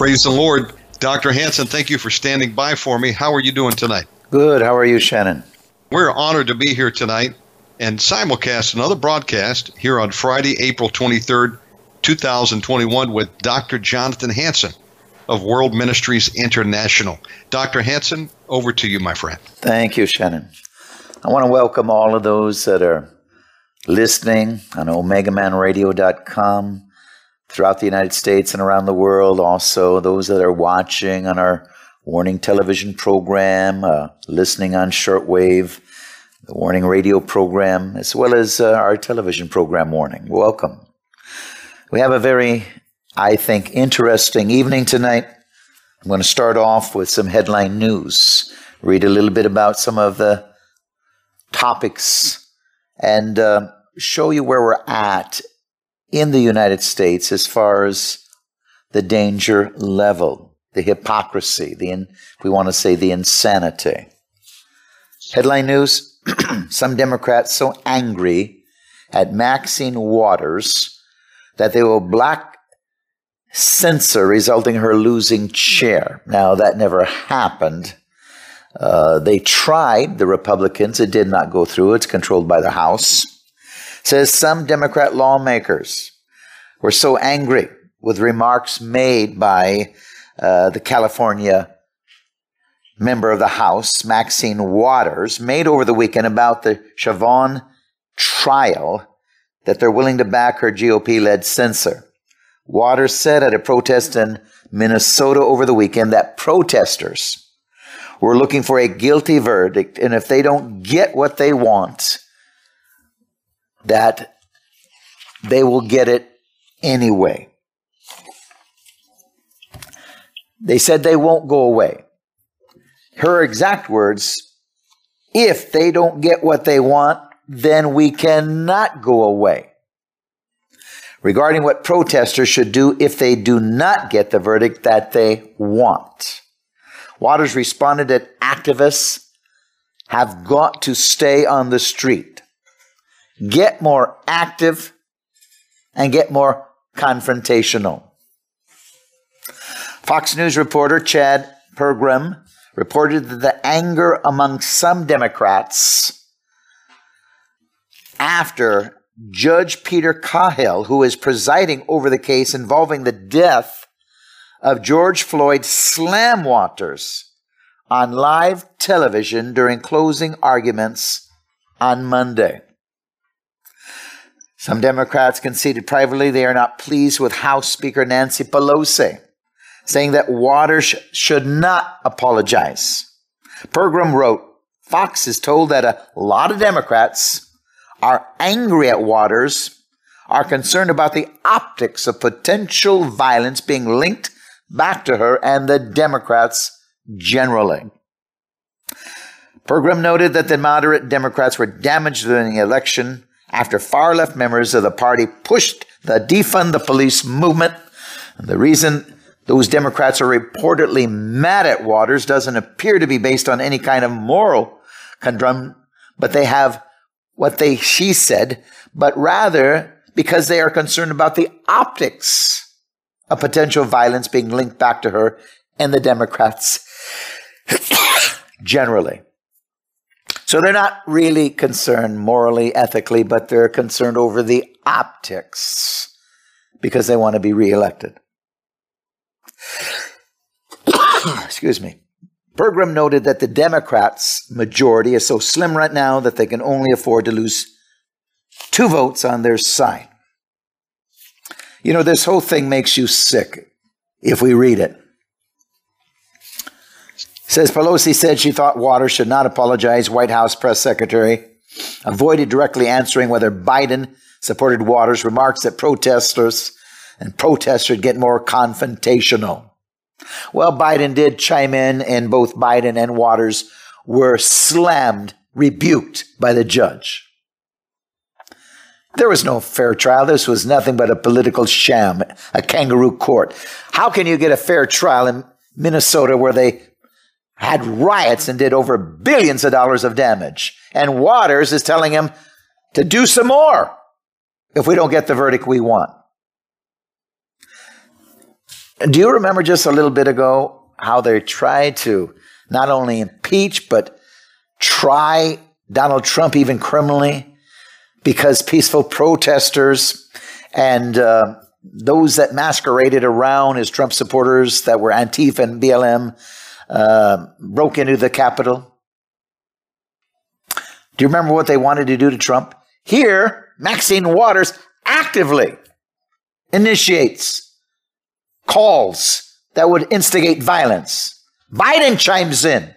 Praise the Lord. Dr. Hansen, thank you for standing by for me. How are you doing tonight? Good. How are you, Shannon? We're honored to be here tonight and simulcast another broadcast here on Friday, April 23rd, 2021 with Dr. Jonathan Hansen of World Ministries International. Dr. Hansen, over to you, my friend. Thank you, Shannon. I want to welcome all of those that are listening on OmegaManRadio.com throughout the United States and around the world. Also, those that are watching on our Warning television program, uh, listening on shortwave, the Warning radio program, as well as uh, our television program, Warning. Welcome. We have a very, I think, interesting evening tonight. I'm going to start off with some headline news, read a little bit about some of the topics, and uh, show you where we're at in the United States as far as the danger level, the hypocrisy, the in, we want to say the insanity. Headline news Some Democrats so angry at Maxine Waters that they will black censor, resulting in her losing chair. Now, that never happened. Uh, they tried, the Republicans, it did not go through. It's controlled by the House. Says some Democrat lawmakers were so angry with remarks made by uh, the California member of the House, Maxine Waters, made over the weekend about the Chauvin trial that they're willing to back her GOP led censor. Waters said at a protest in Minnesota over the weekend that protesters were looking for a guilty verdict, and if they don't get what they want, that they will get it anyway. They said they won't go away. Her exact words if they don't get what they want, then we cannot go away. Regarding what protesters should do if they do not get the verdict that they want. Waters responded that activists have got to stay on the street, get more active, and get more confrontational. Fox News reporter Chad Pergram reported that the anger among some Democrats after Judge Peter Cahill, who is presiding over the case involving the death of George Floyd Slam Waters on live television during closing arguments on Monday. Some Democrats conceded privately they are not pleased with House Speaker Nancy Pelosi, saying that Waters should not apologize. Pergram wrote Fox is told that a lot of Democrats are angry at Waters, are concerned about the optics of potential violence being linked back to her and the Democrats generally. Pergram noted that the moderate Democrats were damaged during the election after far left members of the party pushed the defund the police movement. And the reason those Democrats are reportedly mad at Waters doesn't appear to be based on any kind of moral conundrum, but they have what they she said, but rather because they are concerned about the optics of potential violence being linked back to her and the Democrats generally. So they're not really concerned morally, ethically, but they're concerned over the optics because they want to be reelected. Excuse me. Pergram noted that the Democrats' majority is so slim right now that they can only afford to lose two votes on their side. You know, this whole thing makes you sick if we read it. Says Pelosi said she thought Waters should not apologize. White House press secretary avoided directly answering whether Biden supported Waters. Remarks that protesters and protests should get more confrontational. Well, Biden did chime in, and both Biden and Waters were slammed, rebuked by the judge. There was no fair trial. This was nothing but a political sham, a kangaroo court. How can you get a fair trial in Minnesota where they had riots and did over billions of dollars of damage. And Waters is telling him to do some more if we don't get the verdict we want. Do you remember just a little bit ago how they tried to not only impeach, but try Donald Trump even criminally because peaceful protesters and uh, those that masqueraded around as Trump supporters that were Antifa and BLM uh, broke into the Capitol. Do you remember what they wanted to do to Trump? Here, Maxine Waters actively initiates calls that would instigate violence. Biden chimes in.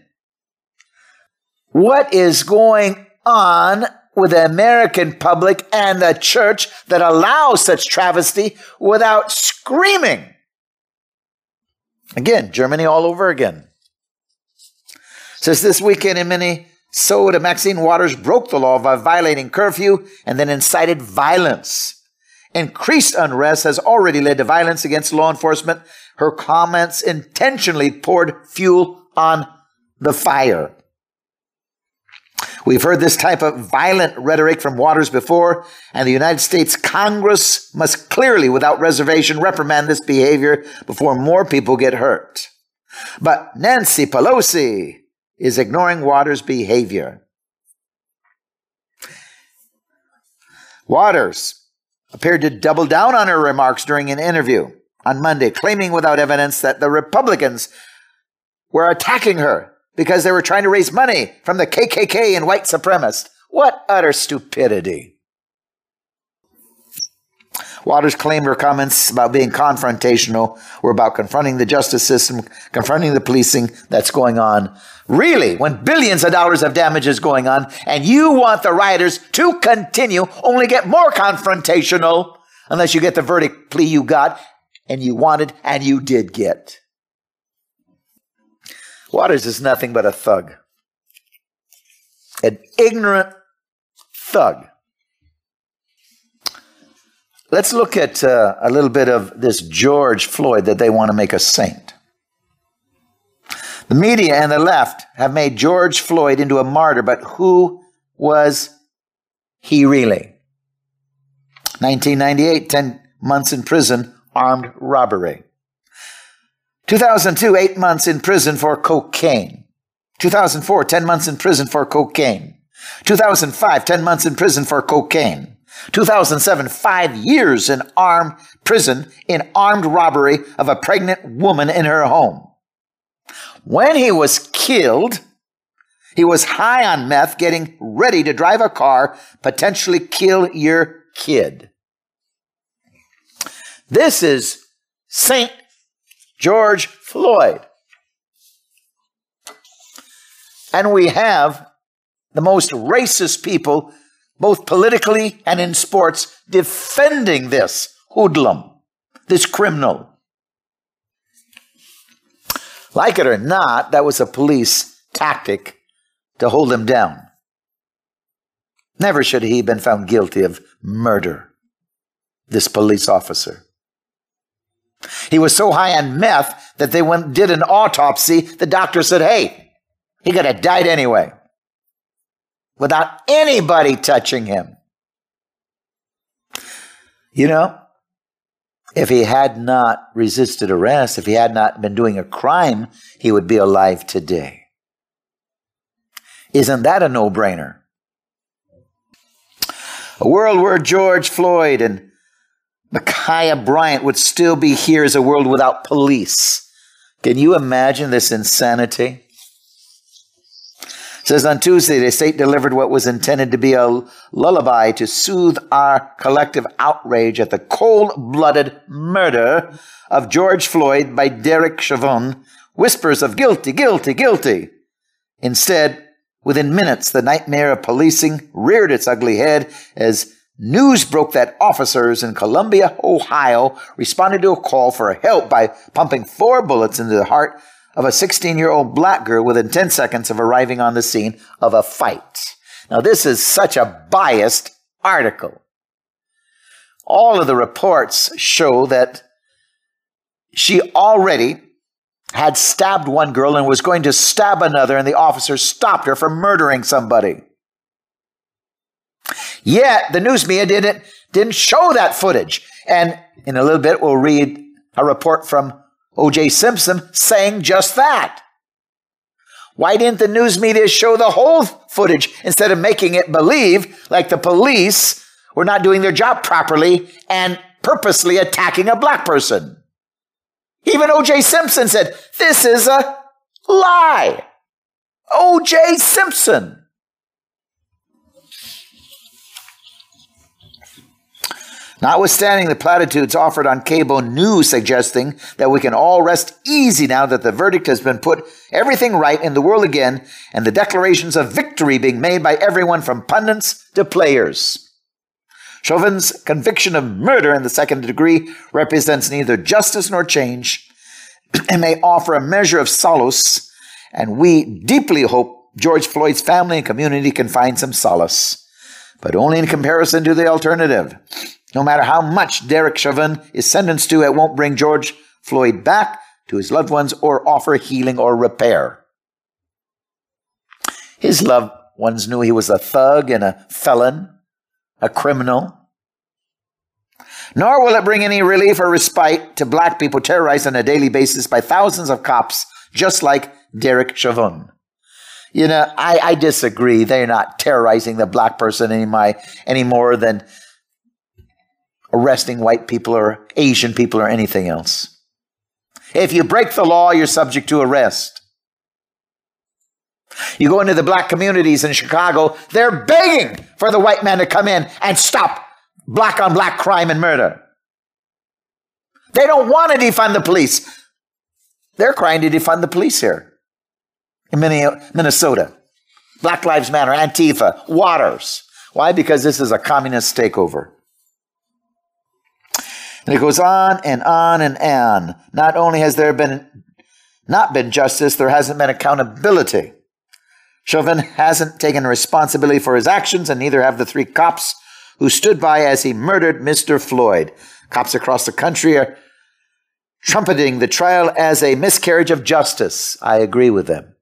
What is going on with the American public and the church that allows such travesty without screaming? Again, Germany all over again. Says this weekend in Minnesota, Maxine Waters broke the law by violating curfew and then incited violence. Increased unrest has already led to violence against law enforcement. Her comments intentionally poured fuel on the fire. We've heard this type of violent rhetoric from Waters before, and the United States Congress must clearly, without reservation, reprimand this behavior before more people get hurt. But Nancy Pelosi is ignoring Waters' behavior. Waters appeared to double down on her remarks during an interview on Monday, claiming without evidence that the Republicans were attacking her because they were trying to raise money from the KKK and white supremacists. What utter stupidity. Waters claimed her comments about being confrontational were about confronting the justice system, confronting the policing that's going on. Really, when billions of dollars of damage is going on, and you want the rioters to continue, only get more confrontational unless you get the verdict plea you got and you wanted and you did get. Waters is nothing but a thug, an ignorant thug. Let's look at uh, a little bit of this George Floyd that they want to make a saint. The media and the left have made George Floyd into a martyr, but who was he really? 1998, 10 months in prison, armed robbery. 2002, 8 months in prison for cocaine. 2004, 10 months in prison for cocaine. 2005, 10 months in prison for cocaine. 2007, five years in armed prison in armed robbery of a pregnant woman in her home. When he was killed, he was high on meth, getting ready to drive a car, potentially kill your kid. This is St. George Floyd. And we have the most racist people both politically and in sports, defending this hoodlum, this criminal. Like it or not, that was a police tactic to hold him down. Never should he have been found guilty of murder, this police officer. He was so high on meth that they went did an autopsy. The doctor said, hey, he could have died anyway without anybody touching him. You know, if he had not resisted arrest, if he had not been doing a crime, he would be alive today. Isn't that a no brainer? A world where George Floyd and Ma'Khia Bryant would still be here is a world without police. Can you imagine this insanity? Says on Tuesday, the state delivered what was intended to be a lullaby to soothe our collective outrage at the cold blooded murder of George Floyd by Derek Chauvin. Whispers of guilty, guilty, guilty. Instead, within minutes, the nightmare of policing reared its ugly head as news broke that officers in Columbus, Ohio responded to a call for help by pumping four bullets into the heart of a 16 year old black girl within 10 seconds of arriving on the scene of a fight. Now, this is such a biased article. All of the reports show that she already had stabbed one girl and was going to stab another, and the officer stopped her from murdering somebody. Yet the news media didn't, didn't show that footage. And in a little bit, we'll read a report from O.J. Simpson saying just that. Why didn't the news media show the whole footage instead of making it believe like the police were not doing their job properly and purposely attacking a black person? Even O.J. Simpson said, This is a lie. O.J. Simpson. Notwithstanding the platitudes offered on cable news suggesting that we can all rest easy now that the verdict has been put everything right in the world again and the declarations of victory being made by everyone from pundits to players. Chauvin's conviction of murder in the second degree represents neither justice nor change and may offer a measure of solace, and we deeply hope George Floyd's family and community can find some solace, but only in comparison to the alternative. No matter how much Derek Chauvin is sentenced to, it won't bring George Floyd back to his loved ones or offer healing or repair. His loved ones knew he was a thug and a felon, a criminal. Nor will it bring any relief or respite to black people terrorized on a daily basis by thousands of cops, just like Derek Chauvin. You know, I, I disagree. They're not terrorizing the black person any, my, any more than arresting white people or Asian people or anything else. If you break the law, you're subject to arrest. You go into the black communities in Chicago, they're begging for the white man to come in and stop black on black crime and murder. They don't want to defund the police. They're crying to defund the police here in Minnesota. Black Lives Matter, Antifa, Waters. Why? Because this is a communist takeover. And it goes on and on and on. Not only has there been not been justice, there hasn't been accountability. Chauvin hasn't taken responsibility for his actions, and neither have the three cops who stood by as he murdered Mr. Floyd. Cops across the country are trumpeting the trial as a miscarriage of justice. I agree with them.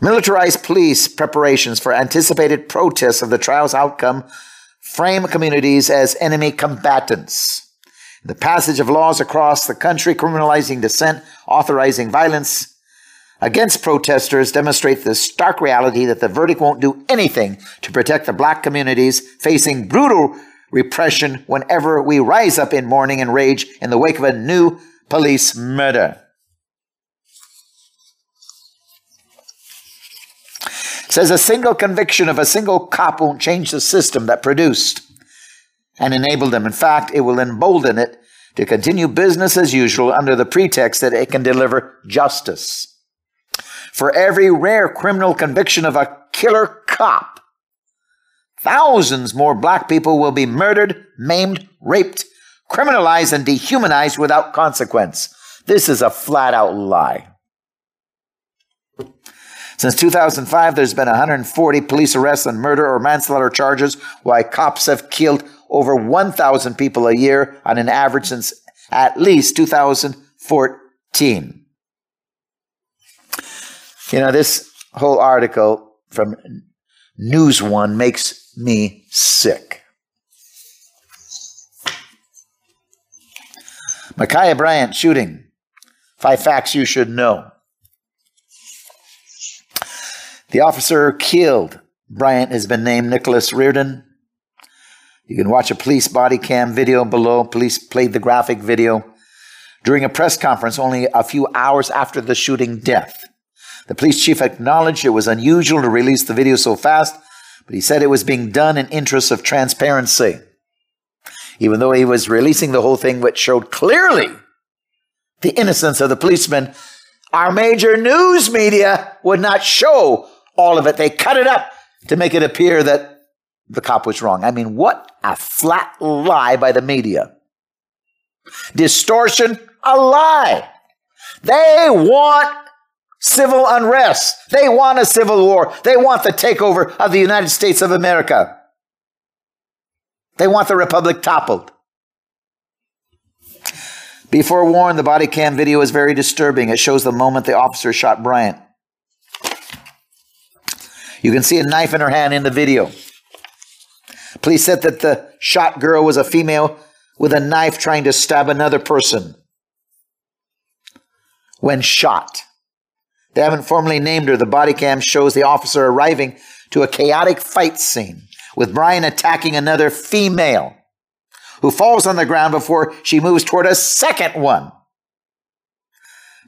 Militarized police preparations for anticipated protests of the trial's outcome frame communities as enemy combatants. The passage of laws across the country criminalizing dissent, authorizing violence against protesters demonstrate the stark reality that the verdict won't do anything to protect the black communities facing brutal repression whenever we rise up in mourning and rage in the wake of a new police murder. Says a single conviction of a single cop won't change the system that produced and enabled them. In fact, it will embolden it to continue business as usual under the pretext that it can deliver justice. For every rare criminal conviction of a killer cop, thousands more black people will be murdered, maimed, raped, criminalized, and dehumanized without consequence. This is a flat out lie. Since 2005, there's been 140 police arrests on murder or manslaughter charges, while cops have killed over 1,000 people a year on an average since at least 2014. You know, this whole article from News One makes me sick. Ma'Khia Bryant shooting. Five facts you should know. The officer killed Bryant has been named Nicholas Reardon. You can watch a police body cam video below. Police played the graphic video during a press conference only a few hours after the shooting death. The police chief acknowledged it was unusual to release the video so fast, but he said it was being done in interest of transparency. Even though he was releasing the whole thing, which showed clearly the innocence of the policeman, our major news media would not show all of it. They cut it up to make it appear that the cop was wrong. I mean, what a flat lie by the media. Distortion, a lie. They want civil unrest. They want a civil war. They want the takeover of the United States of America. They want the republic toppled. Be forewarned, the body cam video is very disturbing. It shows the moment the officer shot Bryant. You can see a knife in her hand in the video. Police said that the shot girl was a female with a knife trying to stab another person when shot. They haven't formally named her. The body cam shows the officer arriving to a chaotic fight scene with Bryant attacking another female who falls on the ground before she moves toward a second one.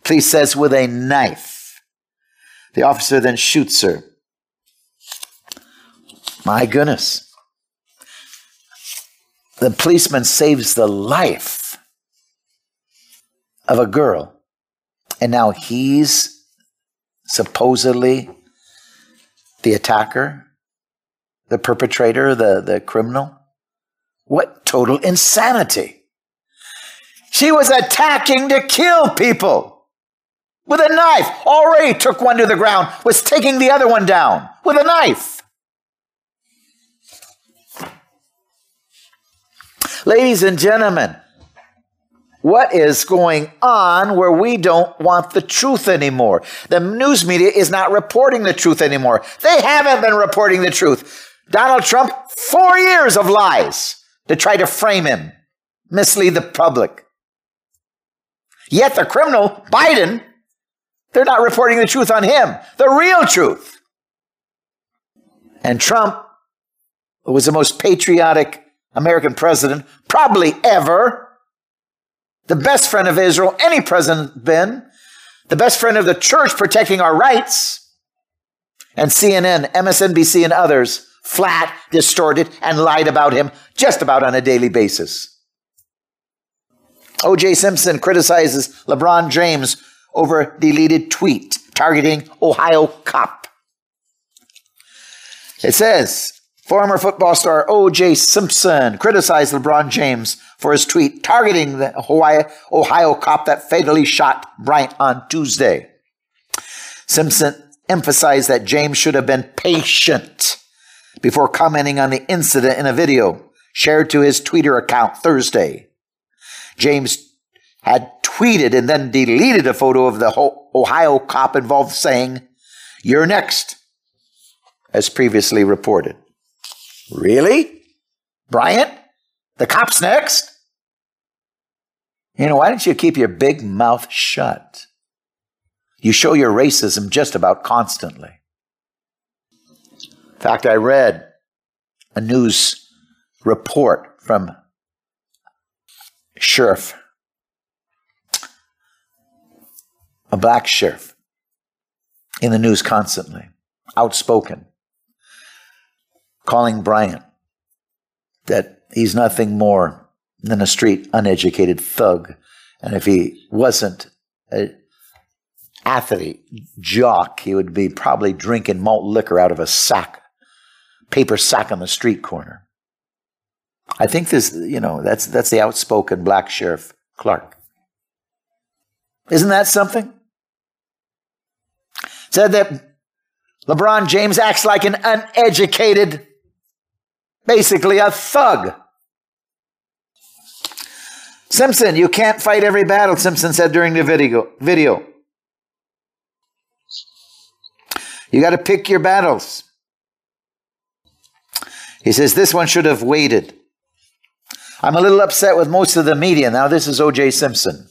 Police says with a knife. The officer then shoots her. My goodness. The policeman saves the life of a girl. And now he's supposedly the attacker, the perpetrator, the, the criminal. What total insanity! She was attacking to kill people with a knife. Already took one to the ground, was taking the other one down with a knife. Ladies and gentlemen, what is going on where we don't want the truth anymore? The news media is not reporting the truth anymore. They haven't been reporting the truth. Donald Trump, four years of lies to try to frame him, mislead the public. Yet the criminal, Biden, they're not reporting the truth on him, the real truth. And Trump, who was the most patriotic American president probably ever, the best friend of Israel any president been, the best friend of the church protecting our rights, and CNN, MSNBC, and others flat, distorted, and lied about him just about on a daily basis. O.J. Simpson criticizes LeBron James over deleted tweet targeting Ohio cop. It says, Former football star O.J. Simpson criticized LeBron James for his tweet targeting the Hawaii, Ohio cop that fatally shot Bryant on Tuesday. Simpson emphasized that James should have been patient before commenting on the incident in a video shared to his Twitter account Thursday. James had tweeted and then deleted a photo of the Ohio cop involved, saying, You're next, as previously reported. Really? Bryant? The cop's next? You know, why don't you keep your big mouth shut? You show your racism just about constantly. In fact, I read a news report from sheriff, a black sheriff, in the news constantly, outspoken calling Bryant that he's nothing more than a street uneducated thug. And if he wasn't an athlete, jock, he would be probably drinking malt liquor out of a sack, paper sack on the street corner. I think this, you know, that's that's the outspoken black sheriff Clarke. Isn't that something? Said that LeBron James acts like an uneducated basically a thug. Simpson, you can't fight every battle, Simpson said during the video. video. You got to pick your battles. He says, This one should have waited. I'm a little upset with most of the media. Now, this is O.J. Simpson.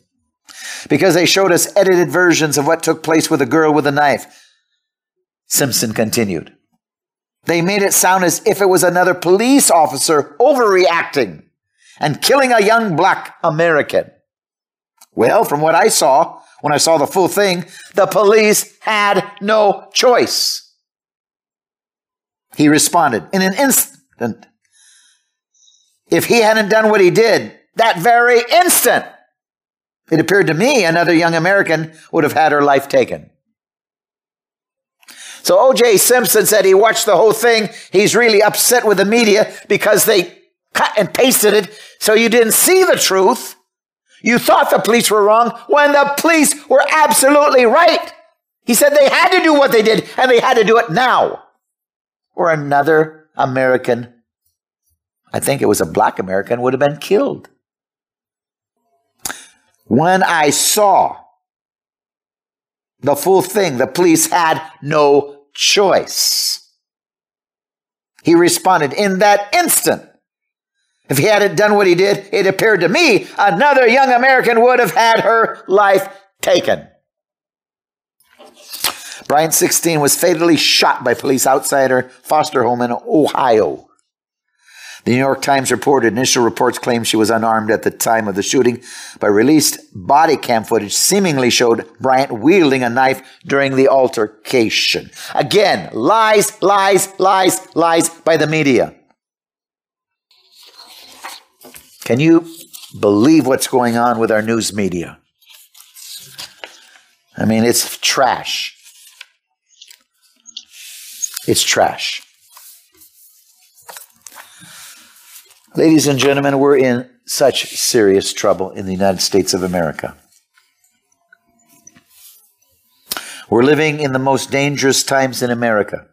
Because they showed us edited versions of what took place with a girl with a knife. Simpson continued. They made it sound as if it was another police officer overreacting and killing a young black American. Well, from what I saw, when I saw the full thing, the police had no choice. He responded in an instant. If he hadn't done what he did that very instant, it appeared to me another young American would have had her life taken. So O.J. Simpson said he watched the whole thing. He's really upset with the media because they cut and pasted it so you didn't see the truth. You thought the police were wrong when the police were absolutely right. He said they had to do what they did and they had to do it now. Or another American, I think it was a black American, would have been killed. When I saw the full thing, the police had no choice. He responded in that instant. If he hadn't done what he did, it appeared to me another young American would have had her life taken. Bryant 16 was fatally shot by police outside her foster home in Ohio. The New York Times reported initial reports claimed she was unarmed at the time of the shooting, but released body cam footage seemingly showed Bryant wielding a knife during the altercation. Again, lies, lies, lies, lies by the media. Can you believe what's going on with our news media? I mean, it's trash. It's trash. Ladies and gentlemen, we're in such serious trouble in the United States of America. We're living in the most dangerous times in America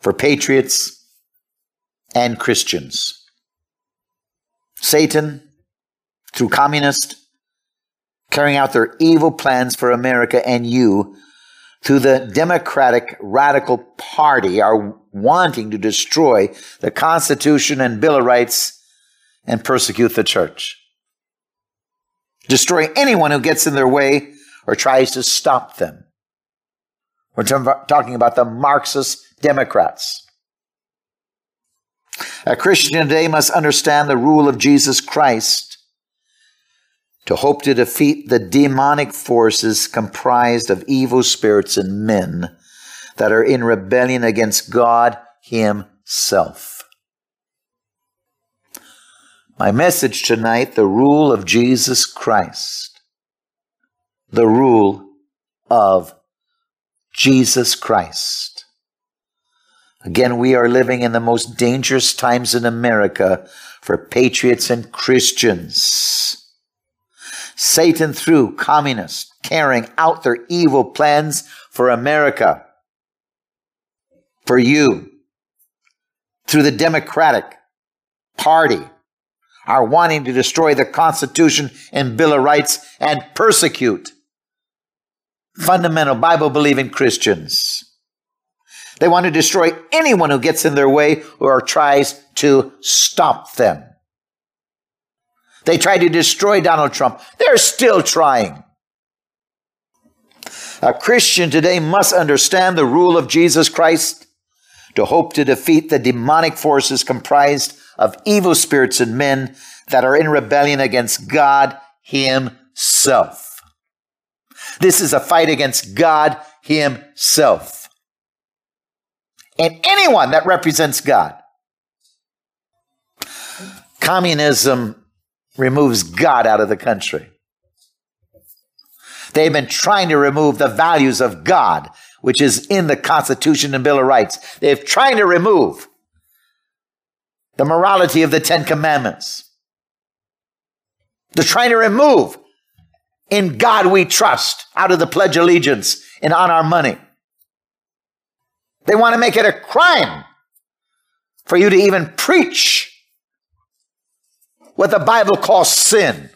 for patriots and Christians. Satan, through communists, carrying out their evil plans for America and you through the Democratic Radical Party are wanting to destroy the Constitution and Bill of Rights and persecute the church. Destroy anyone who gets in their way or tries to stop them. We're talking about the Marxist Democrats. A Christian today must understand the rule of Jesus Christ to hope to defeat the demonic forces comprised of evil spirits and men that are in rebellion against God Himself. My message tonight the rule of Jesus Christ. The rule of Jesus Christ. Again, we are living in the most dangerous times in America for patriots and Christians. Satan, through communists carrying out their evil plans for America, for you, through the Democratic Party, are wanting to destroy the Constitution and Bill of Rights and persecute fundamental Bible believing Christians. They want to destroy anyone who gets in their way or tries to stop them. They tried to destroy Donald Trump. They're still trying. A Christian today must understand the rule of Jesus Christ to hope to defeat the demonic forces comprised of evil spirits and men that are in rebellion against God Himself. This is a fight against God Himself. And anyone that represents God. Communism removes God out of the country. They've been trying to remove the values of God, which is in the Constitution and Bill of Rights. They're trying to remove the morality of the Ten Commandments. They're trying to remove in God we trust out of the Pledge of Allegiance and on our money. They want to make it a crime for you to even preach what the Bible calls sin.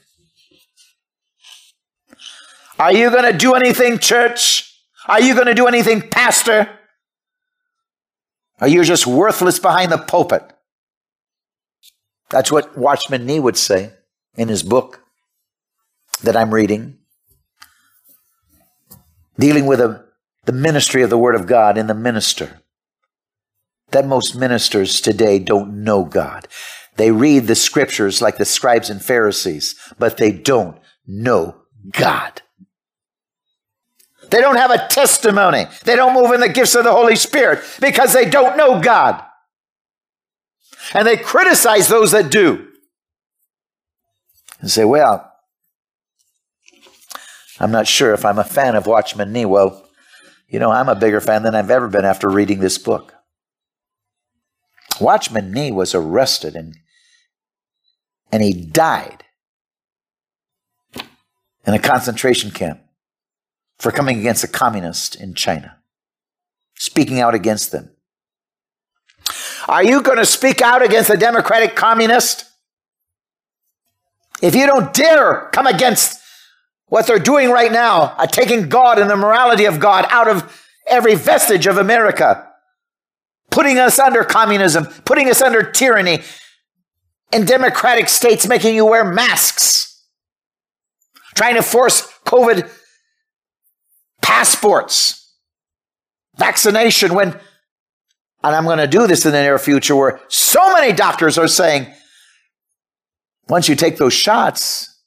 Are you going to do anything, church? Are you going to do anything, pastor? Are you just worthless behind the pulpit? That's what Watchman Nee would say in his book that I'm reading, dealing with a the ministry of the Word of God in the minister that most ministers today don't know God. They read the scriptures like the scribes and Pharisees, but they don't know God. They don't have a testimony. They don't move in the gifts of the Holy Spirit because they don't know God. And they criticize those that do. And say, well, I'm not sure if I'm a fan of Watchman Nee. Well, you know, I'm a bigger fan than I've ever been after reading this book. Watchman Nee was arrested and, and he died in a concentration camp for coming against a communist in China, speaking out against them. Are you going to speak out against a democratic communist? If you don't dare come against what they're doing right now, are taking God and the morality of God out of every vestige of America, putting us under communism, putting us under tyranny, in democratic states making you wear masks, trying to force COVID passports, vaccination when, and I'm going to do this in the near future where so many doctors are saying, once you take those shots,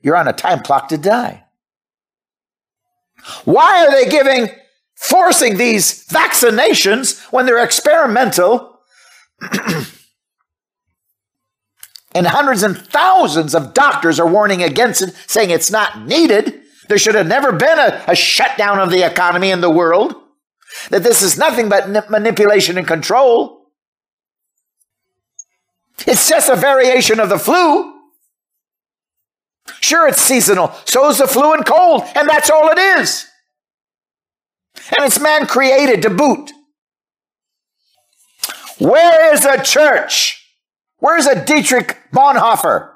you're on a time clock to die. Why are they giving, forcing these vaccinations when they're experimental? and hundreds and thousands of doctors are warning against it, saying it's not needed. There should have never been a, a shutdown of the economy in the world. That this is nothing but manipulation and control. It's just a variation of the flu. Sure, it's seasonal. So is the flu and cold, and that's all it is. And it's man created to boot. Where is a church? Where's a Dietrich Bonhoeffer?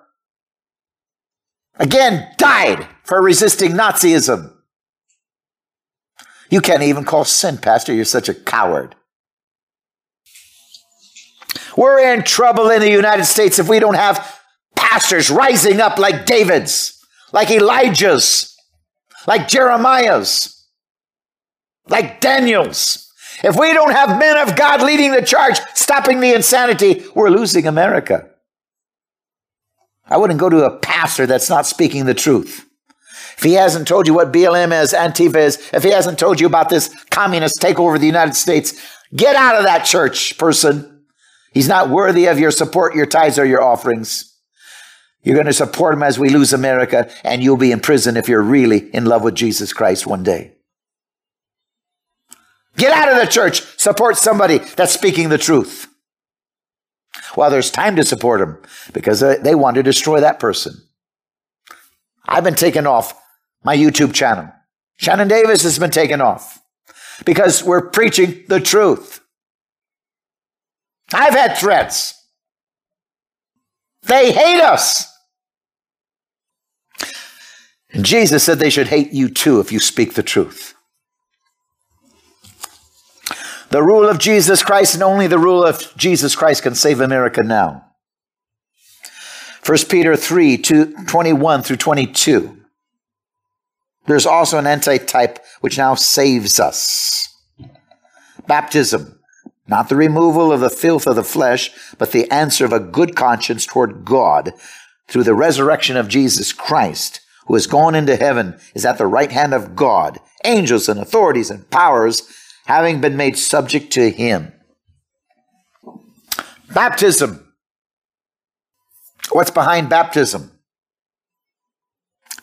Again, died for resisting Nazism. You can't even call sin, Pastor. You're such a coward. We're in trouble in the United States if we don't have pastors rising up like David's, like Elijah's, like Jeremiah's, like Daniel's. If we don't have men of God leading the charge, stopping the insanity, we're losing America. I wouldn't go to a pastor that's not speaking the truth. If he hasn't told you what BLM is, Antifa is, if he hasn't told you about this communist takeover of the United States, get out of that church, person. He's not worthy of your support, your tithes, or your offerings. You're going to support him as we lose America, and you'll be in prison if you're really in love with Jesus Christ one day. Get out of the church. Support somebody that's speaking the truth. Well, there's time to support them because they want to destroy that person. I've been taken off my YouTube channel. Shannon Davis has been taken off because we're preaching the truth. I've had threats. They hate us. And Jesus said they should hate you too if you speak the truth. The rule of Jesus Christ and only the rule of Jesus Christ can save America now. 1 Peter 3 2, 21 through 22. There's also an antitype which now saves us. Baptism, not the removal of the filth of the flesh, but the answer of a good conscience toward God through the resurrection of Jesus Christ, who has gone into heaven, is at the right hand of God, angels and authorities and powers having been made subject to him. Baptism. What's behind baptism?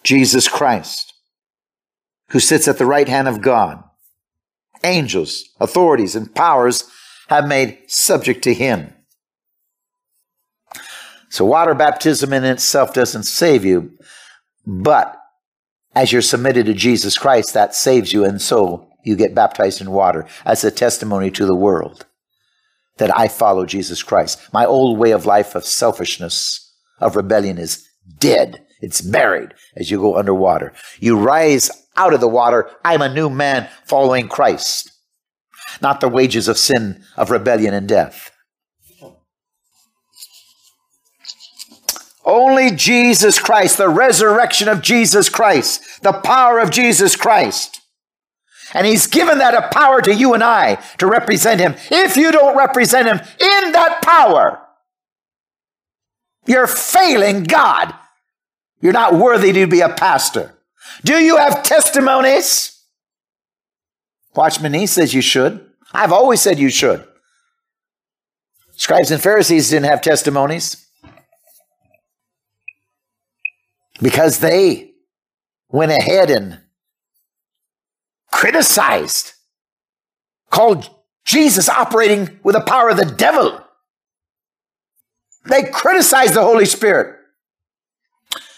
Jesus Christ, who sits at the right hand of God. Angels, authorities, and powers have made subject to him. So, water baptism in itself doesn't save you, but as you're submitted to Jesus Christ, that saves you, and so you get baptized in water as a testimony to the world that I follow Jesus Christ. My old way of life of selfishness, of rebellion is dead. It's buried as you go underwater. You rise out of the water. I'm a new man following Christ, not the wages of sin, of rebellion and death. Only Jesus Christ, the resurrection of Jesus Christ, the power of Jesus Christ And he's given that a power to you and I to represent him. If you don't represent him in that power, you're failing God. You're not worthy to be a pastor. Do you have testimonies? Watchman Nee says you should. I've always said you should. Scribes and Pharisees didn't have testimonies because they went ahead and criticized, called Jesus operating with the power of the devil. They criticized the Holy Spirit.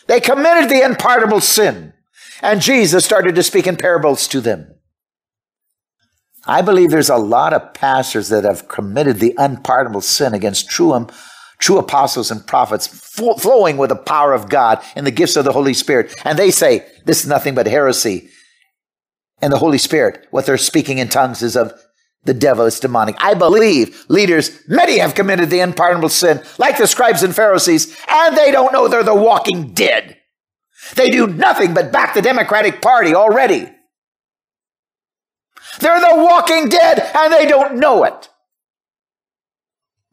They committed the unpardonable sin. And Jesus started to speak in parables to them. I believe there's a lot of pastors that have committed the unpardonable sin against true, um, true apostles and prophets, flowing with the power of God and the gifts of the Holy Spirit. And they say, this is nothing but heresy. And the Holy Spirit, what they're speaking in tongues is of the devil, it's demonic. I believe leaders, many have committed the unpardonable sin, like the scribes and Pharisees, and they don't know they're the walking dead. They do nothing but back the Democratic Party already. They're the walking dead and they don't know it.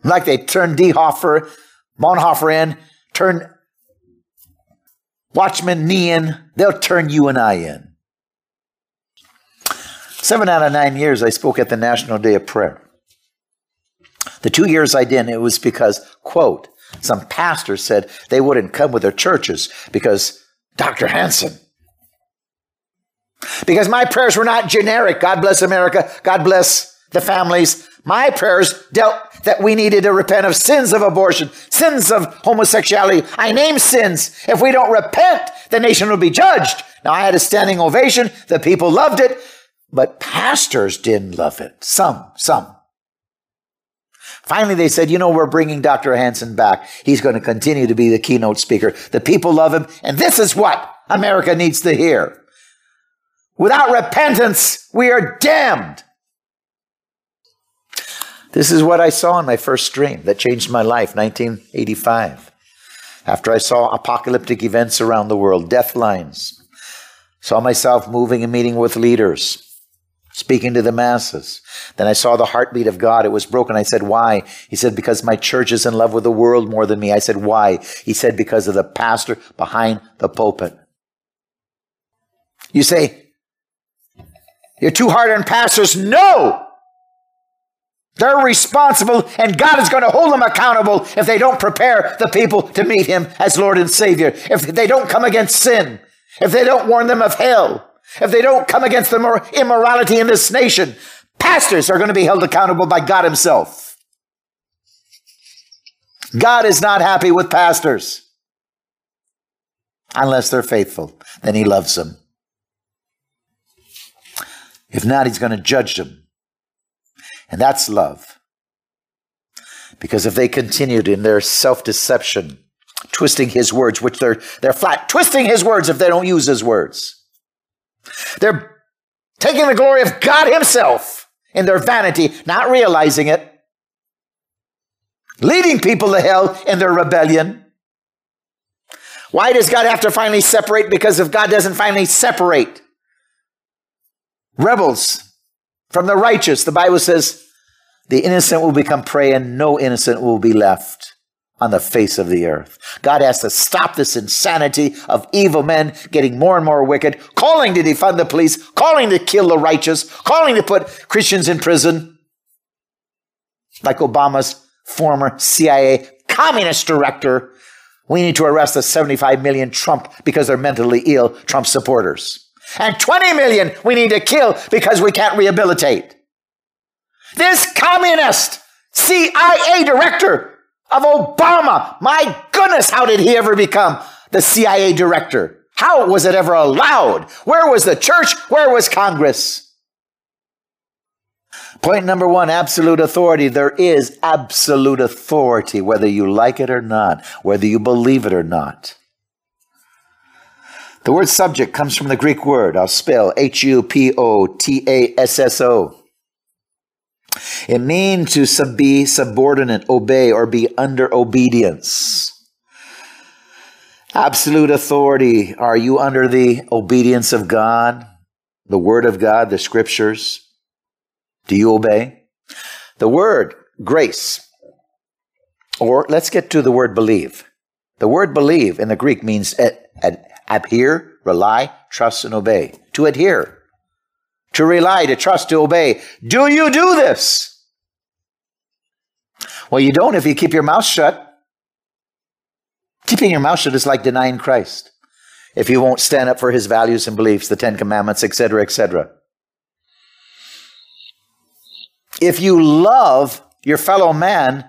Like they turned D. Hoffer, Bonhoeffer in, turn Watchman Nee in, they'll turn you and I in. Seven out of nine years I spoke at the National Day of Prayer. The two years I didn't, it was because, quote, some pastors said they wouldn't come with their churches because Dr. Hansen because my prayers were not generic. God bless America. God bless the families. My prayers dealt that we needed to repent of sins of abortion, sins of homosexuality. I name sins. If we don't repent, the nation will be judged. Now, I had a standing ovation. The people loved it, but pastors didn't love it. Some, some. Finally, they said, you know, we're bringing Dr. Hansen back. He's going to continue to be the keynote speaker. The people love him, and this is what America needs to hear. Without repentance, we are damned. This is what I saw in my first dream that changed my life, 1985. After I saw apocalyptic events around the world, death lines, saw myself moving and meeting with leaders, speaking to the masses. Then I saw the heartbeat of God. It was broken. I said, Why? He said, Because my church is in love with the world more than me. I said, Why? He said, Because of the pastor behind the pulpit. You say, you're too hard on pastors. No! They're responsible, and God is going to hold them accountable if they don't prepare the people to meet Him as Lord and Savior, if they don't come against sin, if they don't warn them of hell, if they don't come against the immorality in this nation. Pastors are going to be held accountable by God Himself. God is not happy with pastors unless they're faithful. Then He loves them. If not, he's going to judge them. And that's love. Because if they continued in their self deception, twisting his words, which they're, they're flat, twisting his words if they don't use his words, they're taking the glory of God himself in their vanity, not realizing it, leading people to hell in their rebellion. Why does God have to finally separate? Because if God doesn't finally separate, rebels from the righteous. The Bible says the innocent will become prey and no innocent will be left on the face of the earth. God has to stop this insanity of evil men getting more and more wicked, calling to defund the police, calling to kill the righteous, calling to put Christians in prison, like Obama's former CIA communist director. We need to arrest the 75 million Trump because they're mentally ill Trump supporters and 20 million we need to kill because we can't rehabilitate. This communist CIA director of Obama, my goodness, how did he ever become the CIA director? How was it ever allowed? Where was the church? Where was Congress? Point number one absolute authority. There is absolute authority, whether you like it or not, whether you believe it or not. The word subject comes from the Greek word, I'll spell H U P O T A S S O. It means to sub- be subordinate, obey, or be under obedience. Absolute authority. Are you under the obedience of God? the Word of God, the Scriptures? Do you obey? The word grace, or let's get to the word believe. The word believe in the Greek means ad- ad- adhere, rely, trust, and obey. To adhere, to rely, to trust, to obey. Do you do this? Well, you don't if you keep your mouth shut. Keeping your mouth shut is like denying Christ. If you won't stand up for his values and beliefs, the Ten Commandments, etc., etc. If you love your fellow man,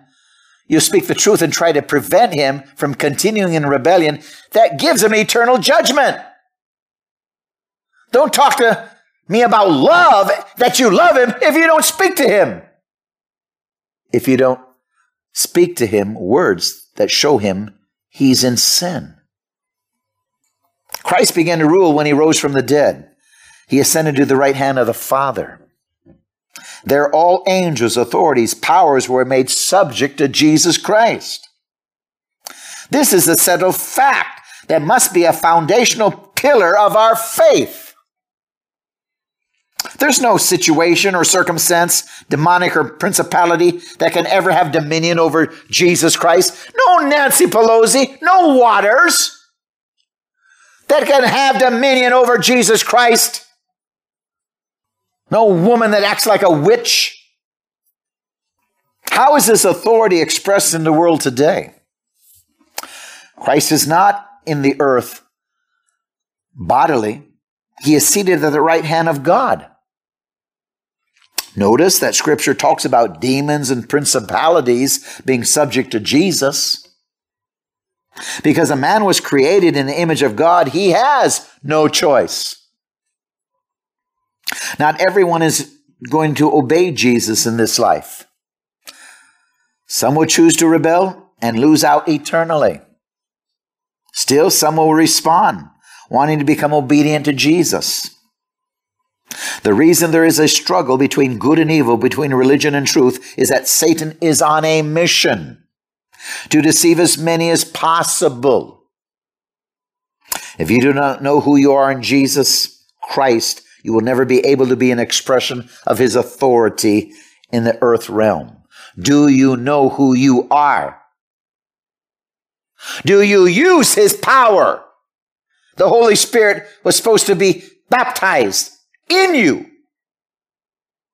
you speak the truth and try to prevent him from continuing in rebellion, that gives him eternal judgment. Don't talk to me about love, that you love him, if you don't speak to him. If you don't speak to him words that show him he's in sin. Christ began to rule when he rose from the dead. He ascended to the right hand of the Father. They're all angels, authorities, powers were made subject to Jesus Christ. This is a settled fact that must be a foundational pillar of our faith. There's no situation or circumstance, demonic or principality, that can ever have dominion over Jesus Christ. No Nancy Pelosi, no waters that can have dominion over Jesus Christ. No woman that acts like a witch. How is this authority expressed in the world today? Christ is not in the earth bodily, he is seated at the right hand of God. Notice that scripture talks about demons and principalities being subject to Jesus. Because a man was created in the image of God, he has no choice. Not everyone is going to obey Jesus in this life. Some will choose to rebel and lose out eternally. Still, some will respond, wanting to become obedient to Jesus. The reason there is a struggle between good and evil, between religion and truth, is that Satan is on a mission to deceive as many as possible. If you do not know who you are in Jesus Christ, you will never be able to be an expression of his authority in the earth realm. Do you know who you are? Do you use his power? The Holy Spirit was supposed to be baptized in you.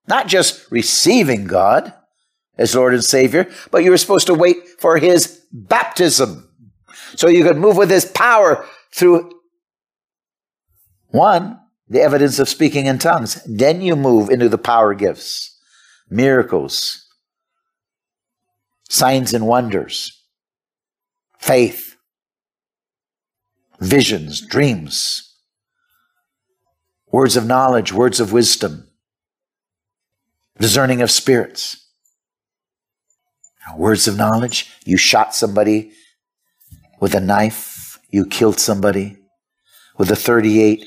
Not just receiving God as Lord and Savior, but you were supposed to wait for his baptism so you could move with his power through one, the evidence of speaking in tongues. Then you move into the power gifts, miracles, signs and wonders, faith, visions, dreams, words of knowledge, words of wisdom, discerning of spirits. Words of knowledge, you shot somebody with a knife, you killed somebody with a 38,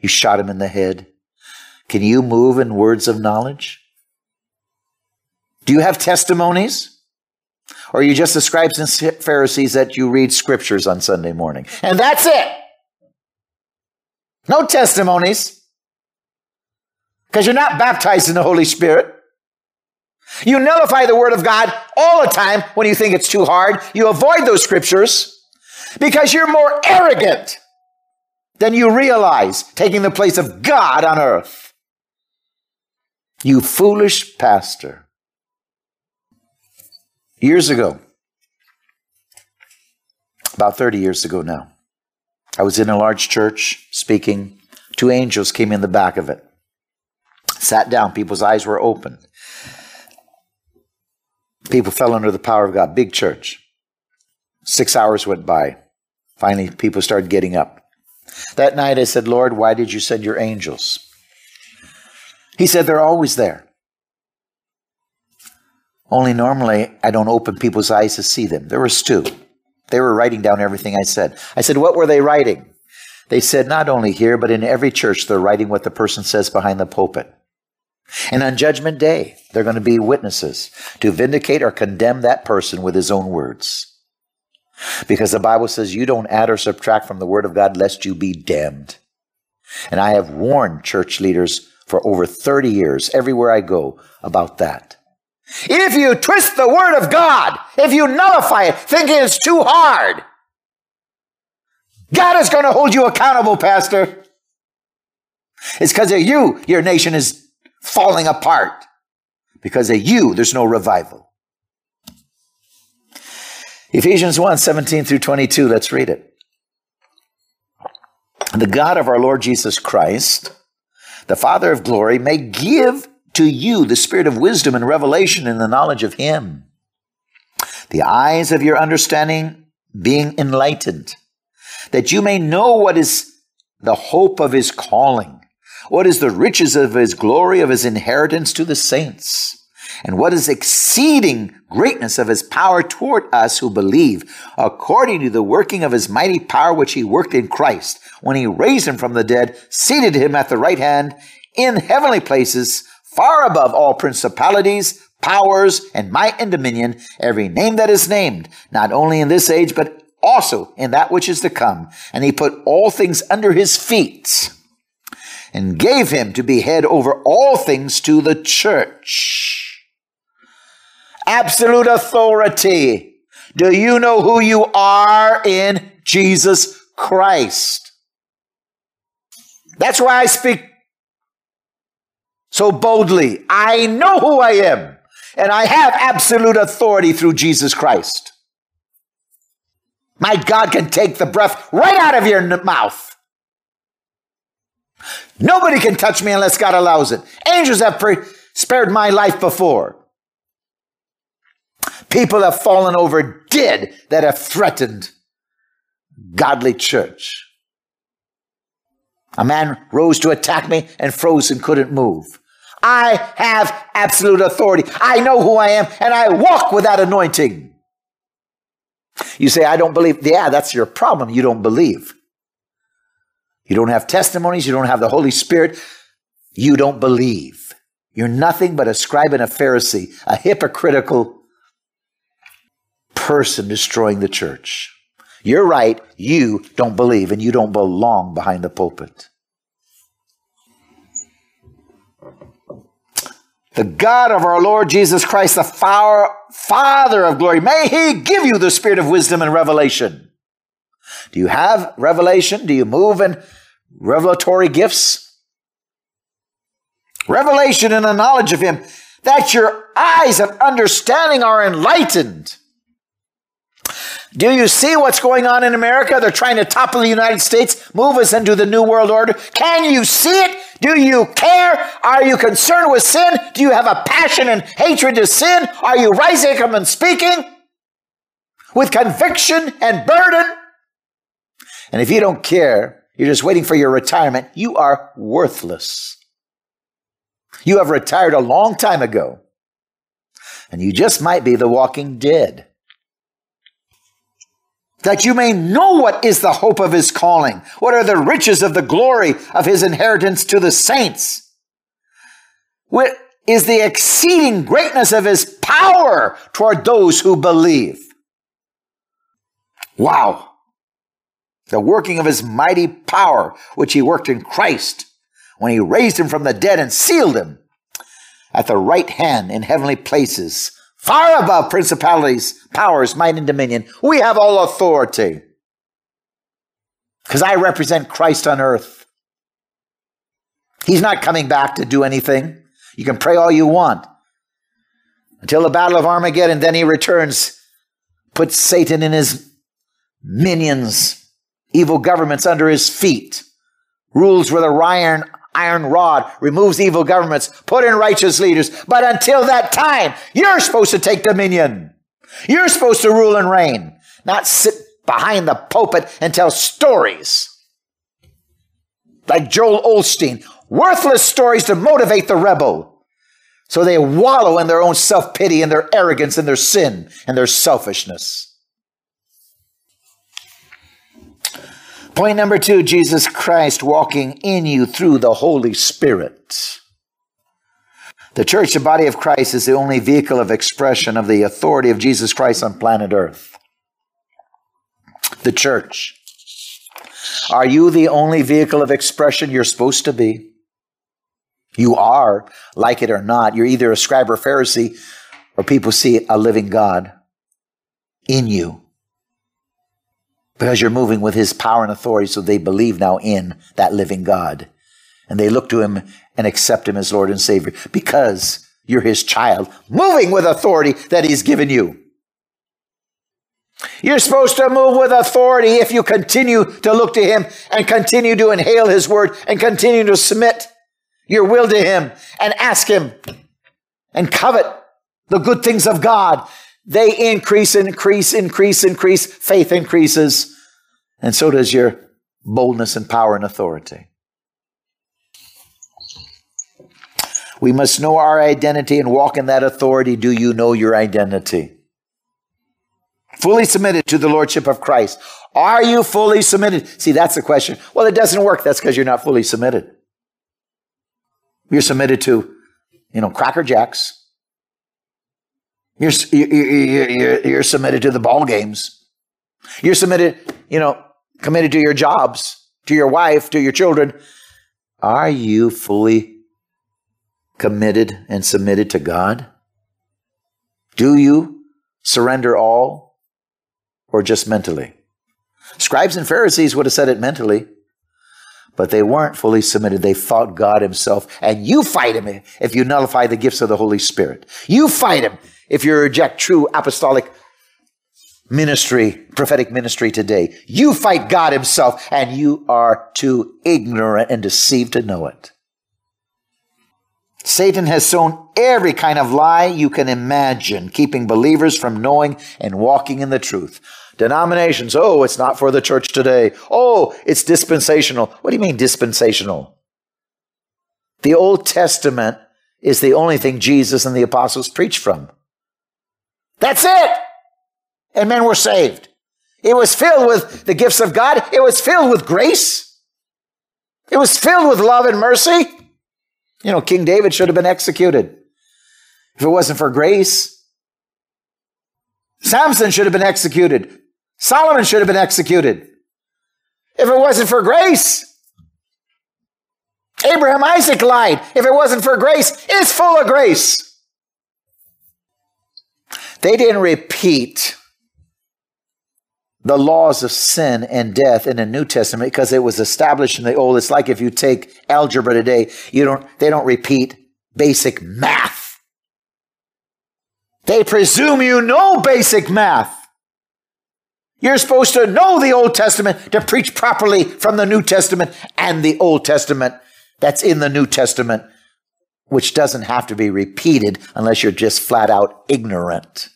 you shot him in the head. Can you move in words of knowledge? Do you have testimonies? Or are you just the scribes and Pharisees that you read scriptures on Sunday morning? And that's it. No testimonies. Because you're not baptized in the Holy Spirit. You nullify the Word of God all the time when you think it's too hard. You avoid those scriptures because you're more arrogant than you realize, taking the place of God on earth. You foolish pastor. Years ago, about 30 years ago now, I was in a large church speaking. Two angels came in the back of it. Sat down, people's eyes were open. People fell under the power of God. Big church. Six hours went by. Finally, people started getting up. That night I said, Lord, why did you send your angels? He said, They're always there. Only normally I don't open people's eyes to see them. There was two. They were writing down everything I said. I said, What were they writing? They said, Not only here, but in every church, they're writing what the person says behind the pulpit. And on Judgment Day, they're going to be witnesses to vindicate or condemn that person with his own words. Because the Bible says you don't add or subtract from the Word of God lest you be damned. And I have warned church leaders for over 30 years, everywhere I go, about that. If you twist the word of God, if you nullify it, thinking it's too hard, God is going to hold you accountable, Pastor. It's because of you, your nation is falling apart. Because of you, there's no revival. Ephesians 1 17 through 22, let's read it. The God of our Lord Jesus Christ, the Father of glory, may give to you the spirit of wisdom and revelation in the knowledge of Him, the eyes of your understanding being enlightened, that you may know what is the hope of His calling, what is the riches of His glory, of His inheritance to the saints and what is exceeding greatness of his power toward us who believe, according to the working of his mighty power which he worked in Christ, when he raised him from the dead, seated him at the right hand in heavenly places, far above all principalities, powers, and might and dominion, every name that is named, not only in this age, but also in that which is to come. And he put all things under his feet and gave him to be head over all things to the church absolute authority. Do you know who you are in Jesus Christ? That's why I speak so boldly. I know who I am, and I have absolute authority through Jesus Christ. My God can take the breath right out of your mouth. Nobody can touch me unless God allows it. Angels have pre- spared my life before. People have fallen over dead that have threatened godly church. A man rose to attack me and froze and couldn't move. I have absolute authority. I know who I am and I walk with that anointing. You say, I don't believe. Yeah, that's your problem. You don't believe. You don't have testimonies. You don't have the Holy Spirit. You don't believe. You're nothing but a scribe and a Pharisee, a hypocritical person destroying the church. You're right, you don't believe and you don't belong behind the pulpit. The God of our Lord Jesus Christ, the Father of glory, may He give you the spirit of wisdom and revelation. Do you have revelation? Do you move in revelatory gifts? Revelation and the knowledge of Him, that your eyes of understanding are enlightened do you see what's going on in America? They're trying to topple the United States, move us into the New World Order. Can you see it? Do you care? Are you concerned with sin? Do you have a passion and hatred to sin? Are you rising up and speaking with conviction and burden? And if you don't care, you're just waiting for your retirement, you are worthless. You have retired a long time ago, and you just might be the walking dead that you may know what is the hope of his calling, what are the riches of the glory of his inheritance to the saints, what is the exceeding greatness of his power toward those who believe. Wow. The working of his mighty power, which he worked in Christ when he raised him from the dead and sealed him at the right hand in heavenly places far above principalities, powers, might, and dominion. We have all authority. Because I represent Christ on earth. He's not coming back to do anything. You can pray all you want until the battle of Armageddon, then he returns, puts Satan in his minions, evil governments under his feet, rules with a iron iron rod, removes evil governments, put in righteous leaders. But until that time, you're supposed to take dominion. You're supposed to rule and reign, not sit behind the pulpit and tell stories. Like Joel Osteen, worthless stories to motivate the rebel. So they wallow in their own self pity and their arrogance and their sin and their selfishness. Point number two Jesus Christ walking in you through the Holy Spirit. The church, the body of Christ, is the only vehicle of expression of the authority of Jesus Christ on planet Earth. The church. Are you the only vehicle of expression you're supposed to be? You are, like it or not. You're either a scribe or Pharisee, or people see a living God in you. Because you're moving with his power and authority, so they believe now in that living God. And they look to him and accept him as Lord and Savior because you're his child, moving with authority that he's given you. You're supposed to move with authority if you continue to look to him and continue to inhale his word and continue to submit your will to him and ask him and covet the good things of God. They increase, increase, increase, increase. Faith increases. And so does your boldness and power and authority. We must know our identity and walk in that authority. Do you know your identity? Fully submitted to the Lordship of Christ. Are you fully submitted? See, that's the question. Well, it doesn't work. That's because you're not fully submitted. You're submitted to, you know, Cracker Jacks. You're, you're, you're, you're submitted to the ball games. You're submitted, you know, committed to your jobs, to your wife, to your children. Are you fully committed and submitted to God? Do you surrender all or just mentally? Scribes and Pharisees would have said it mentally, but they weren't fully submitted. They fought God Himself. And you fight Him if you nullify the gifts of the Holy Spirit. You fight Him if you reject true apostolic ministry, prophetic ministry today. You fight God Himself, and you are too ignorant and deceived to know it. Satan has sown every kind of lie you can imagine, keeping believers from knowing and walking in the truth. Denominations, oh, it's not for the church today. Oh, it's dispensational. What do you mean dispensational? The Old Testament is the only thing Jesus and the apostles preached from. That's it. And men were saved. It was filled with the gifts of God. It was filled with grace. It was filled with love and mercy. You know, King David should have been executed if it wasn't for grace. Samson should have been executed. Solomon should have been executed if it wasn't for grace. Abraham Isaac lied. If it wasn't for grace, it's full of grace. They didn't repeat the laws of sin and death in the New Testament because it was established in the Old. It's like if you take algebra today, you don't, they don't repeat basic math. They presume you know basic math. You're supposed to know the Old Testament to preach properly from the New Testament and the Old Testament that's in the New Testament, which doesn't have to be repeated unless you're just flat out ignorant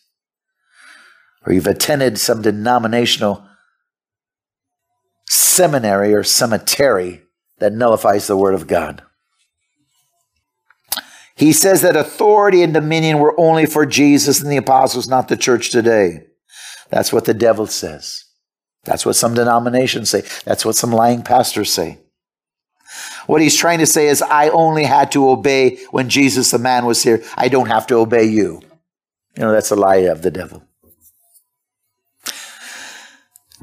or you've attended some denominational seminary or cemetery that nullifies the Word of God. He says that authority and dominion were only for Jesus and the apostles, not the church today. That's what the devil says. That's what some denominations say. That's what some lying pastors say. What he's trying to say is, I only had to obey when Jesus the man was here. I don't have to obey you. You know, that's a lie of the devil.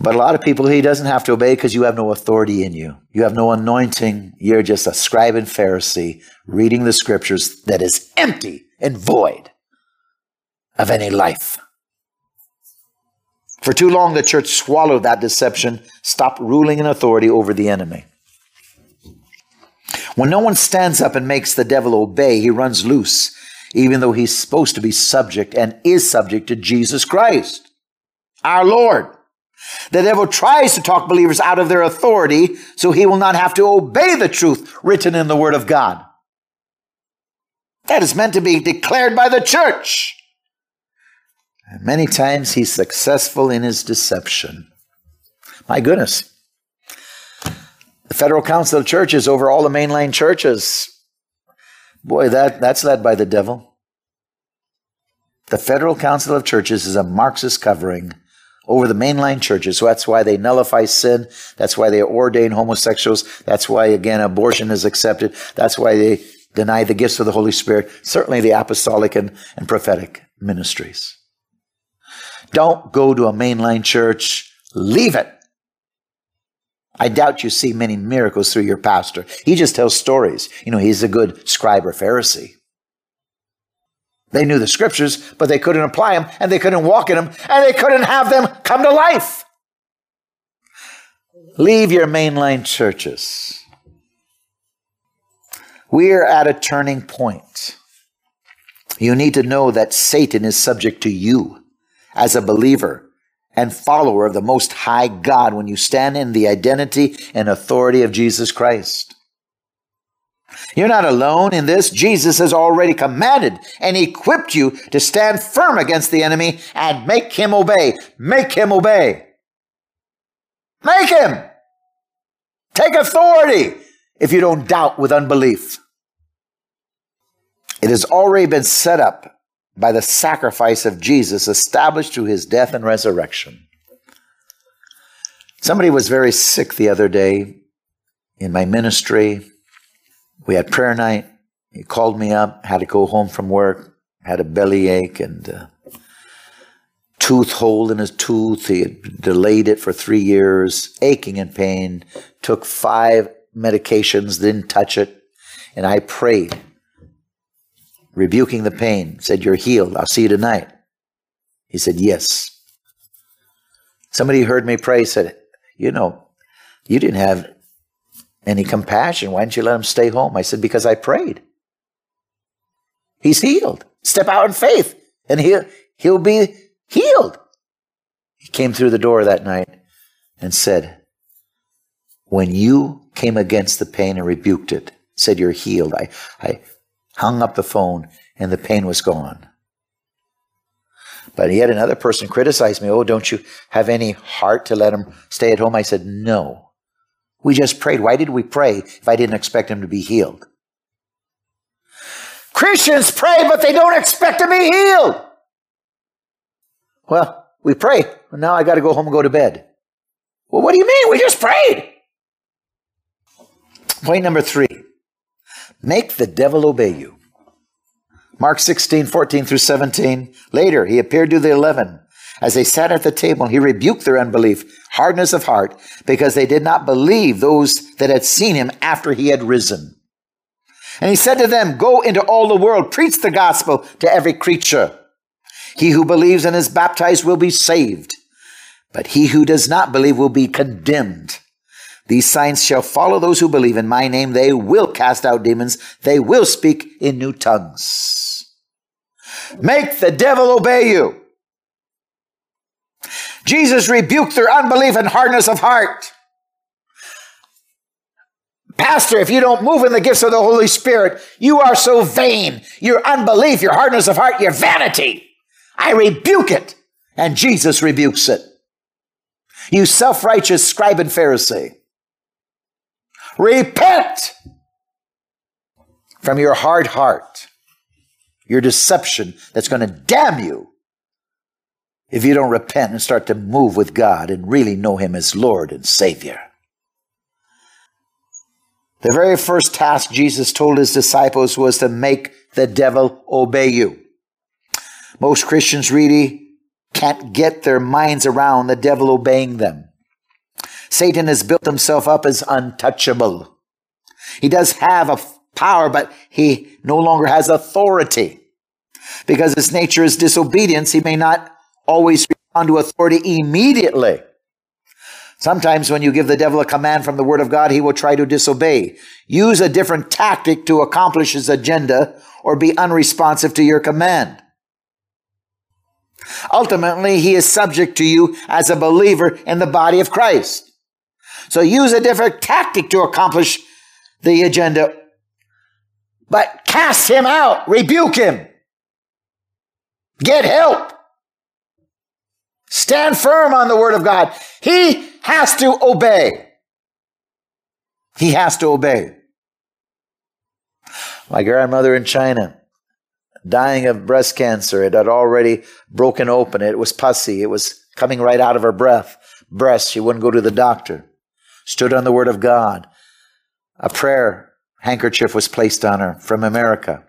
But a lot of people he doesn't have to obey because you have no authority in you. You have no anointing. You're just a scribe and Pharisee reading the scriptures that is empty and void of any life. For too long, the church swallowed that deception, stopped ruling in authority over the enemy. When no one stands up and makes the devil obey, he runs loose, even though he's supposed to be subject and is subject to Jesus Christ, our Lord. The devil tries to talk believers out of their authority so he will not have to obey the truth written in the Word of God. That is meant to be declared by the church. And many times he's successful in his deception. My goodness. The Federal Council of Churches over all the mainline churches. Boy, that, that's led by the devil. The Federal Council of Churches is a Marxist covering over the mainline churches. So that's why they nullify sin. That's why they ordain homosexuals. That's why, again, abortion is accepted. That's why they deny the gifts of the Holy Spirit. Certainly the apostolic and, and prophetic ministries. Don't go to a mainline church. Leave it. I doubt you see many miracles through your pastor. He just tells stories. You know, he's a good scribe or Pharisee. They knew the scriptures, but they couldn't apply them, and they couldn't walk in them, and they couldn't have them come to life. Leave your mainline churches. We're at a turning point. You need to know that Satan is subject to you as a believer and follower of the Most High God when you stand in the identity and authority of Jesus Christ. You're not alone in this. Jesus has already commanded and equipped you to stand firm against the enemy and make him obey. Make him obey. Make him. Take authority if you don't doubt with unbelief. It has already been set up by the sacrifice of Jesus established through his death and resurrection. Somebody was very sick the other day in my ministry. We had prayer night. He called me up, had to go home from work, had a bellyache and a tooth hole in his tooth. He had delayed it for three years, aching and pain, took five medications, didn't touch it. And I prayed rebuking the pain, said, You're healed. I'll see you tonight. He said, Yes. Somebody heard me pray, said, You know, you didn't have any compassion. Why didn't you let him stay home? I said, Because I prayed. He's healed. Step out in faith, and he'll, he'll be healed. He came through the door that night and said, When you came against the pain and rebuked it, said you're healed, I, I, hung up the phone, and the pain was gone. But yet another person criticized me. Oh, don't you have any heart to let him stay at home? I said, No. We just prayed. Why did we pray if I didn't expect him to be healed? Christians pray, but they don't expect to be healed. Well, we pray. Well, now I got to go home and go to bed. Well, what do you mean? We just prayed. Point number three Make the devil obey you. Mark 16, 14 through 17. Later, he appeared to the eleven. As they sat at the table, he rebuked their unbelief, hardness of heart, because they did not believe those that had seen him after he had risen. And he said to them, Go into all the world, preach the gospel to every creature. He who believes and is baptized will be saved, but he who does not believe will be condemned. These signs shall follow those who believe in my name. They will cast out demons. They will speak in new tongues. Make the devil obey you. Jesus rebuked their unbelief and hardness of heart. Pastor, if you don't move in the gifts of the Holy Spirit, you are so vain. Your unbelief, your hardness of heart, your vanity. I rebuke it. And Jesus rebukes it. You self righteous scribe and Pharisee. Repent from your hard heart, your deception that's going to damn you if you don't repent and start to move with God and really know Him as Lord and Savior. The very first task Jesus told his disciples was to make the devil obey you. Most Christians really can't get their minds around the devil obeying them. Satan has built himself up as untouchable. He does have a power, but he no longer has authority. Because his nature is disobedience, he may not always respond to authority immediately. Sometimes when you give the devil a command from the word of God, he will try to disobey. Use a different tactic to accomplish his agenda or be unresponsive to your command. Ultimately, he is subject to you as a believer in the body of Christ. So use a different tactic to accomplish the agenda. But cast him out, rebuke him, get help. Stand firm on the word of God. He has to obey. He has to obey. My grandmother in China, dying of breast cancer, it had already broken open. It was pussy. It was coming right out of her breath. Breast. She wouldn't go to the doctor stood on the Word of God. A prayer handkerchief was placed on her from America.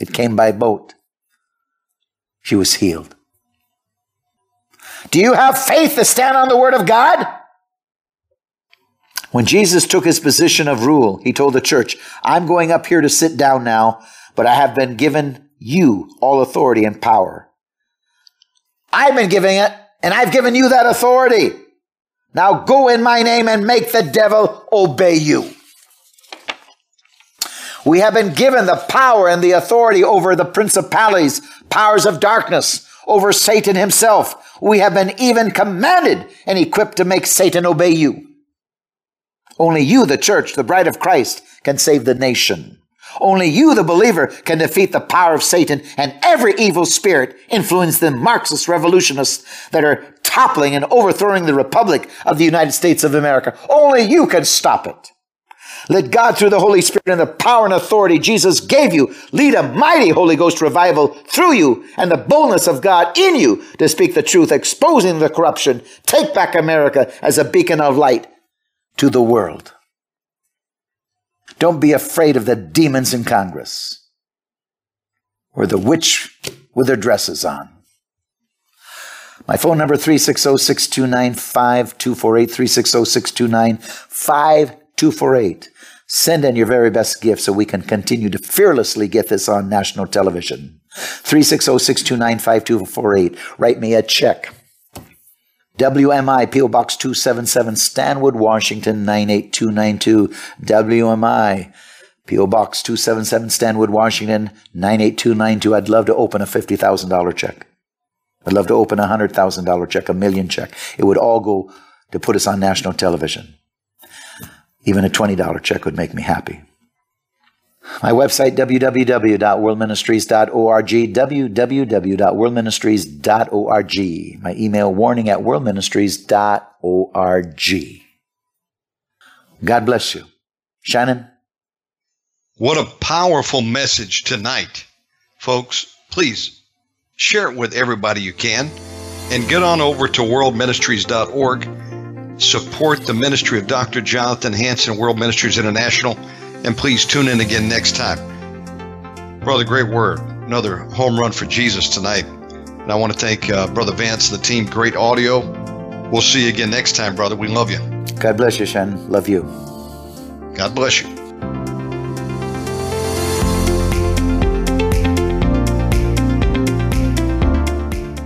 It came by boat. She was healed. Do you have faith to stand on the Word of God? When Jesus took his position of rule, he told the church, I'm going up here to sit down now, but I have been given you all authority and power. I've been giving it, and I've given you that authority. Now go in my name and make the devil obey you. We have been given the power and the authority over the principalities, powers of darkness, over Satan himself. We have been even commanded and equipped to make Satan obey you. Only you, the church, the bride of Christ, can save the nation. Only you, the believer, can defeat the power of Satan and every evil spirit influence the Marxist revolutionists that are toppling and overthrowing the Republic of the United States of America. Only you can stop it. Let God, through the Holy Spirit and the power and authority Jesus gave you, lead a mighty Holy Ghost revival through you and the boldness of God in you to speak the truth, exposing the corruption. Take back America as a beacon of light to the world. Don't be afraid of the demons in Congress or the witch with her dresses on. My phone number 360-629-5248 360-629-5248. Send in your very best gift so we can continue to fearlessly get this on national television. 360-629-5248. Write me a check. WMI PO Box 277 Stanwood, Washington 98292. WMI PO Box 277 Stanwood, Washington 98292. I'd love to open a $50,000 check. I'd love to open a $100,000 check, a million check. It would all go to put us on national television. Even a $20 check would make me happy. My website, www.worldministries.org, www.worldministries.org. My email, warning at worldministries.org. God bless you. Shannon? What a powerful message tonight. Folks, please share it with everybody you can and get on over to worldministries.org. Support the ministry of Dr. Jonathan Hansen, World Ministries International and please tune in again next time. Brother, great word. Another home run for Jesus tonight. And I want to thank uh, Brother Vance and the team. Great audio. We'll see you again next time, brother. We love you. God bless you, Shen. Love you. God bless you.